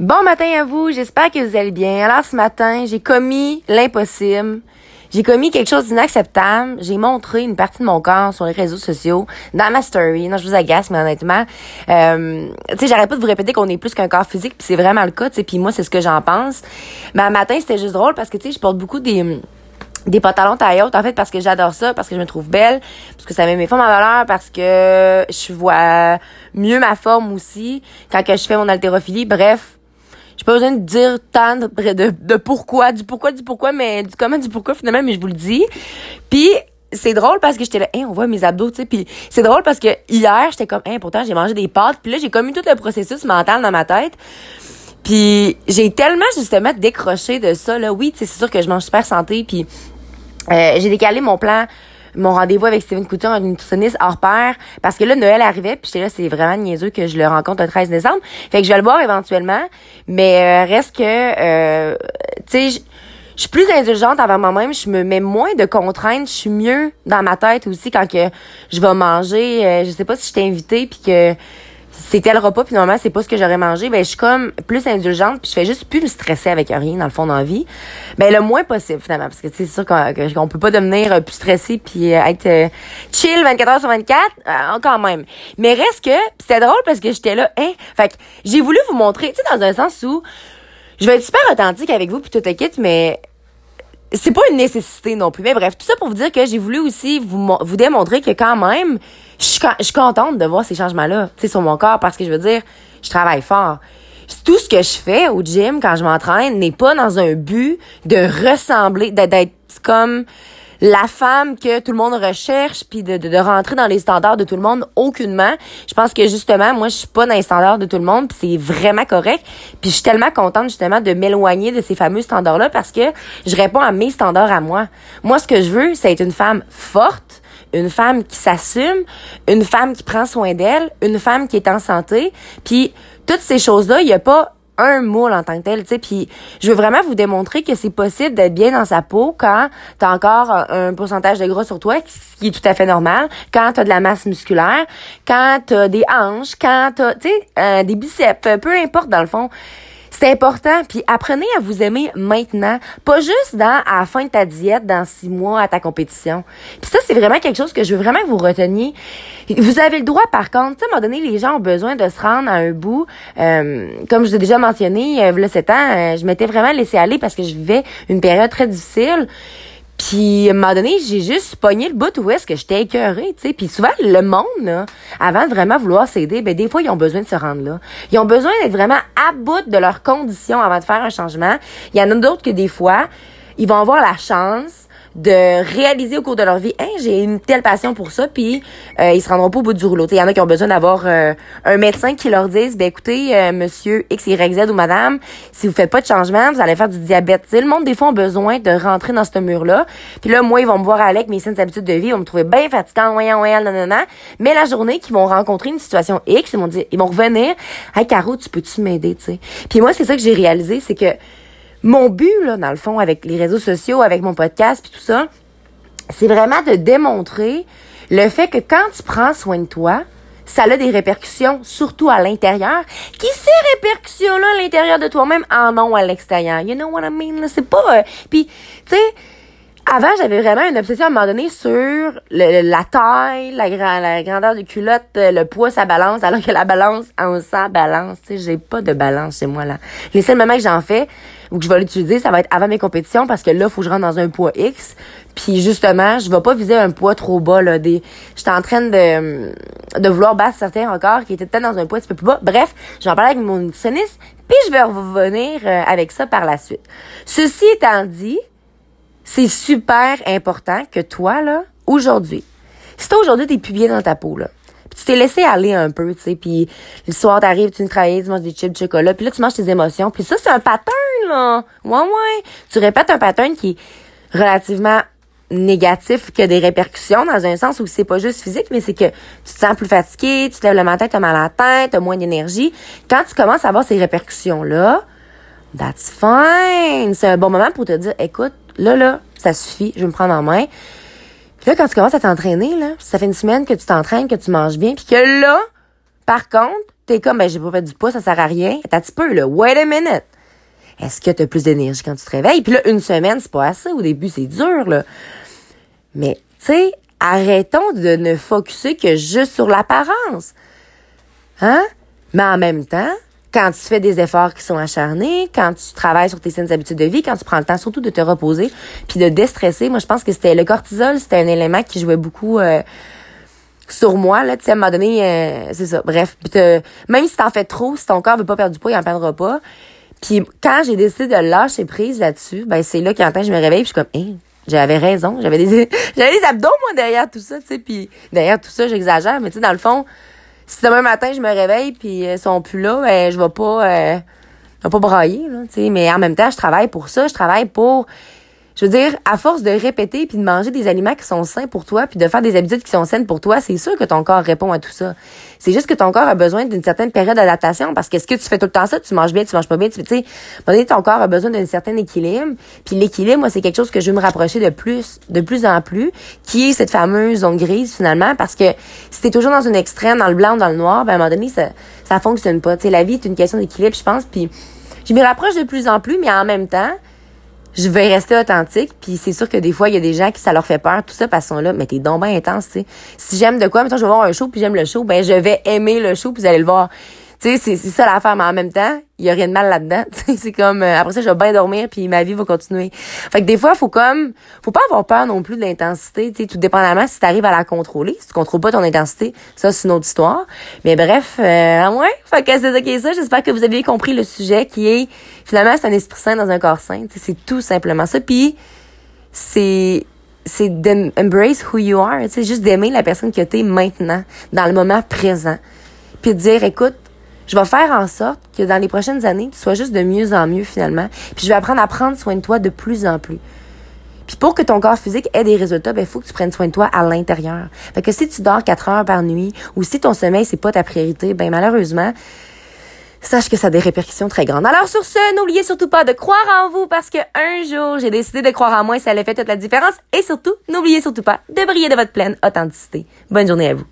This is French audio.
Bon matin à vous, j'espère que vous allez bien. Alors ce matin, j'ai commis l'impossible. J'ai commis quelque chose d'inacceptable. J'ai montré une partie de mon corps sur les réseaux sociaux, dans ma story. Non, je vous agace, mais honnêtement, euh, tu sais, j'arrête pas de vous répéter qu'on est plus qu'un corps physique, puis c'est vraiment le cas, tu sais, puis moi, c'est ce que j'en pense. Mais un matin, c'était juste drôle parce que, tu sais, je porte beaucoup des des pantalons taille en fait parce que j'adore ça parce que je me trouve belle parce que ça met mes formes en valeur parce que je vois mieux ma forme aussi quand je fais mon haltérophilie bref pas besoin de dire tant de, de, pourquoi, du pourquoi, du pourquoi, mais du comment, du pourquoi finalement, mais je vous le dis. Puis c'est drôle parce que j'étais là, hein, on voit mes abdos, tu sais. Puis c'est drôle parce que hier, j'étais comme, hein, pourtant j'ai mangé des pâtes. Puis là, j'ai commis tout le processus mental dans ma tête. Puis j'ai tellement justement décroché de ça là. Oui, c'est sûr que je mange super santé. Puis euh, j'ai décalé mon plan mon rendez-vous avec Steven Couture, un nutritionniste hors pair, parce que là, Noël arrivait, puis j'étais là, c'est vraiment niaiseux que je le rencontre le 13 décembre. Fait que je vais le voir éventuellement, mais euh, reste que, euh, tu sais, je suis plus indulgente envers moi-même, je me mets moins de contraintes, je suis mieux dans ma tête aussi quand que je vais manger, euh, je sais pas si je t'ai invité puis que c'était le repas puis normalement c'est pas ce que j'aurais mangé. Ben je suis comme plus indulgente puis je fais juste plus me stresser avec rien dans le fond dans vie. Ben le moins possible finalement parce que c'est sûr qu'on peut pas devenir euh, plus stressé puis euh, être euh, chill 24 heures sur 24 quand même. Mais reste que c'était drôle parce que j'étais là hein fait que j'ai voulu vous montrer tu sais dans un sens où je vais être super authentique avec vous puis tout quitte mais c'est pas une nécessité non plus. Mais bref, tout ça pour vous dire que j'ai voulu aussi vous, vous démontrer que quand même, je suis, contente de voir ces changements-là, tu sais, sur mon corps, parce que je veux dire, je travaille fort. Tout ce que je fais au gym quand je m'entraîne n'est pas dans un but de ressembler, d'être comme la femme que tout le monde recherche puis de, de, rentrer dans les standards de tout le monde aucunement. Je pense que justement moi je suis pas dans les standards de tout le monde puis c'est vraiment correct. Puis je suis tellement contente justement de m'éloigner de ces fameux standards là parce que je réponds à mes standards à moi. Moi ce que je veux c'est être une femme forte, une femme qui s'assume, une femme qui prend soin d'elle, une femme qui est en santé. Puis toutes ces choses-là, il y a pas un moule en tant que tel, tu sais. Puis je veux vraiment vous démontrer que c'est possible d'être bien dans sa peau quand t'as encore un pourcentage de gras sur toi, ce qui est tout à fait normal, quand t'as de la masse musculaire, quand t'as des hanches, quand t'as, tu sais, euh, des biceps, peu importe dans le fond. C'est important. Puis apprenez à vous aimer maintenant, pas juste dans à la fin de ta diète, dans six mois à ta compétition. Puis ça, c'est vraiment quelque chose que je veux vraiment que vous reteniez. Vous avez le droit, par contre, tu sais, à un moment donné, les gens ont besoin de se rendre à un bout. Euh, comme je l'ai déjà mentionné, euh, là, 7 ans, euh, je m'étais vraiment laissé aller parce que je vivais une période très difficile. Puis, à un moment donné, j'ai juste pogné le bout où est-ce que j'étais écœurée, tu sais. Puis souvent, le monde, là, avant de vraiment vouloir s'aider, ben des fois, ils ont besoin de se rendre là. Ils ont besoin d'être vraiment à bout de leurs conditions avant de faire un changement. Il y en a d'autres que des fois, ils vont avoir la chance de réaliser au cours de leur vie, hein, j'ai une telle passion pour ça, puis euh, ils se rendront pas au bout du rouleau. Il y en a qui ont besoin d'avoir euh, un médecin qui leur dise, ben écoutez, euh, monsieur X, Y, Z ou madame, si vous faites pas de changement, vous allez faire du diabète. T'sais, le monde, des fois, a besoin de rentrer dans ce mur-là. Puis là, moi, ils vont me voir avec mes saines habitudes de vie, ils vont me trouver bien fatigant, voyant, voyant, nanana. Mais la journée qu'ils vont rencontrer une situation X, ils vont dire, ils vont revenir, hey, Caro, tu peux-tu m'aider, tu sais. Puis moi, c'est ça que j'ai réalisé, c'est que mon but, là, dans le fond, avec les réseaux sociaux, avec mon podcast, puis tout ça, c'est vraiment de démontrer le fait que quand tu prends soin de toi, ça a des répercussions, surtout à l'intérieur, qui ces répercussions-là à l'intérieur de toi-même? En ont à l'extérieur. You know what I mean? C'est pas... Euh, puis, tu sais, avant, j'avais vraiment une obsession à un moment donné sur la taille, la, la grandeur du culotte, euh, le poids, sa balance, alors que la balance en sa balance. Tu sais, j'ai pas de balance chez moi, là. Les seuls moments que j'en fais, ou que je vais l'utiliser, ça va être avant mes compétitions, parce que là, faut que je rentre dans un poids X. Puis justement, je vais pas viser un poids trop bas, là. Des, j'étais en train de, de vouloir battre certains encore qui étaient peut-être dans un poids un petit peu plus bas. Bref, j'en parlais avec mon nutritionniste, puis je vais revenir euh, avec ça par la suite. Ceci étant dit, c'est super important que toi, là, aujourd'hui, si toi, aujourd'hui, t'es plus dans ta peau, là, puis tu t'es laissé aller un peu, tu sais, puis le soir, t'arrives, tu travailles, tu manges des chips de chocolat, puis là, tu manges tes émotions, puis ça, c'est un pattern, là. Ouais, ouais. Tu répètes un pattern qui est relativement négatif que des répercussions dans un sens où c'est pas juste physique mais c'est que tu te sens plus fatigué, tu te lèves le matin, tu as mal à la tête, tu as moins d'énergie. Quand tu commences à avoir ces répercussions là, that's fine. C'est un bon moment pour te dire écoute, Là, là, ça suffit, je vais me prendre en main. Puis là, quand tu commences à t'entraîner, là, ça fait une semaine que tu t'entraînes, que tu manges bien, puis que là, par contre, t'es comme, ben, j'ai pas fait du poids, ça sert à rien. T'as un petit peu, là. Wait a minute. Est-ce que t'as plus d'énergie quand tu te réveilles? Puis là, une semaine, c'est pas assez. Au début, c'est dur, là. Mais, tu sais, arrêtons de ne focuser que juste sur l'apparence. Hein? Mais en même temps, quand tu fais des efforts qui sont acharnés, quand tu travailles sur tes saines habitudes de vie, quand tu prends le temps surtout de te reposer, puis de déstresser, moi je pense que c'était le cortisol, c'était un élément qui jouait beaucoup euh, sur moi là, tu sais à un moment donné euh, c'est ça. Bref, même si t'en fais trop, si ton corps veut pas perdre du poids, il en perdra pas. Puis quand j'ai décidé de lâcher prise là-dessus, ben c'est là qu'en temps je me réveille, puis je suis comme hey, j'avais raison, j'avais des j'avais des abdos moi derrière tout ça, tu sais, puis derrière tout ça, j'exagère, mais tu sais dans le fond, si demain matin je me réveille puis ils sont plus là, ben je vais pas euh, je vais pas brailler là, tu sais, mais en même temps, je travaille pour ça, je travaille pour je veux dire, à force de répéter puis de manger des aliments qui sont sains pour toi puis de faire des habitudes qui sont saines pour toi, c'est sûr que ton corps répond à tout ça. C'est juste que ton corps a besoin d'une certaine période d'adaptation parce que est-ce que tu fais tout le temps ça, tu manges bien, tu manges pas bien, tu sais, donné, ton corps a besoin d'un certain équilibre. Puis l'équilibre, moi, c'est quelque chose que je veux me rapprocher de plus, de plus en plus, qui est cette fameuse zone grise finalement, parce que si t'es toujours dans une extrême, dans le blanc dans le noir, ben à un moment donné, ça, ça fonctionne pas. Tu sais, la vie est une question d'équilibre, je pense. Puis je me rapproche de plus en plus, mais en même temps, je vais rester authentique puis c'est sûr que des fois il y a des gens qui ça leur fait peur tout ça parce qu'ils sont là mais t'es donc intense tu sais. Si j'aime de quoi mettons je vais voir un show puis j'aime le show ben je vais aimer le show puis vous allez le voir tu sais c'est c'est ça l'affaire mais en même temps il y a rien de mal là-dedans. Tu c'est comme euh, après ça je vais bien dormir puis ma vie va continuer. Fait que des fois faut comme faut pas avoir peur non plus de l'intensité tu tout dépendamment si tu arrives à la contrôler si tu contrôles pas ton intensité ça c'est une autre histoire. Mais bref euh, ouais fait que c'est ok ça. J'espère que vous avez compris le sujet qui est finalement c'est un esprit sain dans un corps sain tu c'est tout simplement ça. Puis c'est c'est d'embrace who you are, tu sais, juste d'aimer la personne que t'es maintenant, dans le moment présent. Puis de dire, écoute, je vais faire en sorte que dans les prochaines années, tu sois juste de mieux en mieux finalement. Puis je vais apprendre à prendre soin de toi de plus en plus. Puis pour que ton corps physique ait des résultats, ben, il faut que tu prennes soin de toi à l'intérieur. Fait que si tu dors 4 heures par nuit ou si ton sommeil, c'est pas ta priorité, ben, malheureusement, sache que ça a des répercussions très grandes. Alors sur ce, n'oubliez surtout pas de croire en vous parce que un jour, j'ai décidé de croire en moi et ça allait fait toute la différence. Et surtout, n'oubliez surtout pas de briller de votre pleine authenticité. Bonne journée à vous.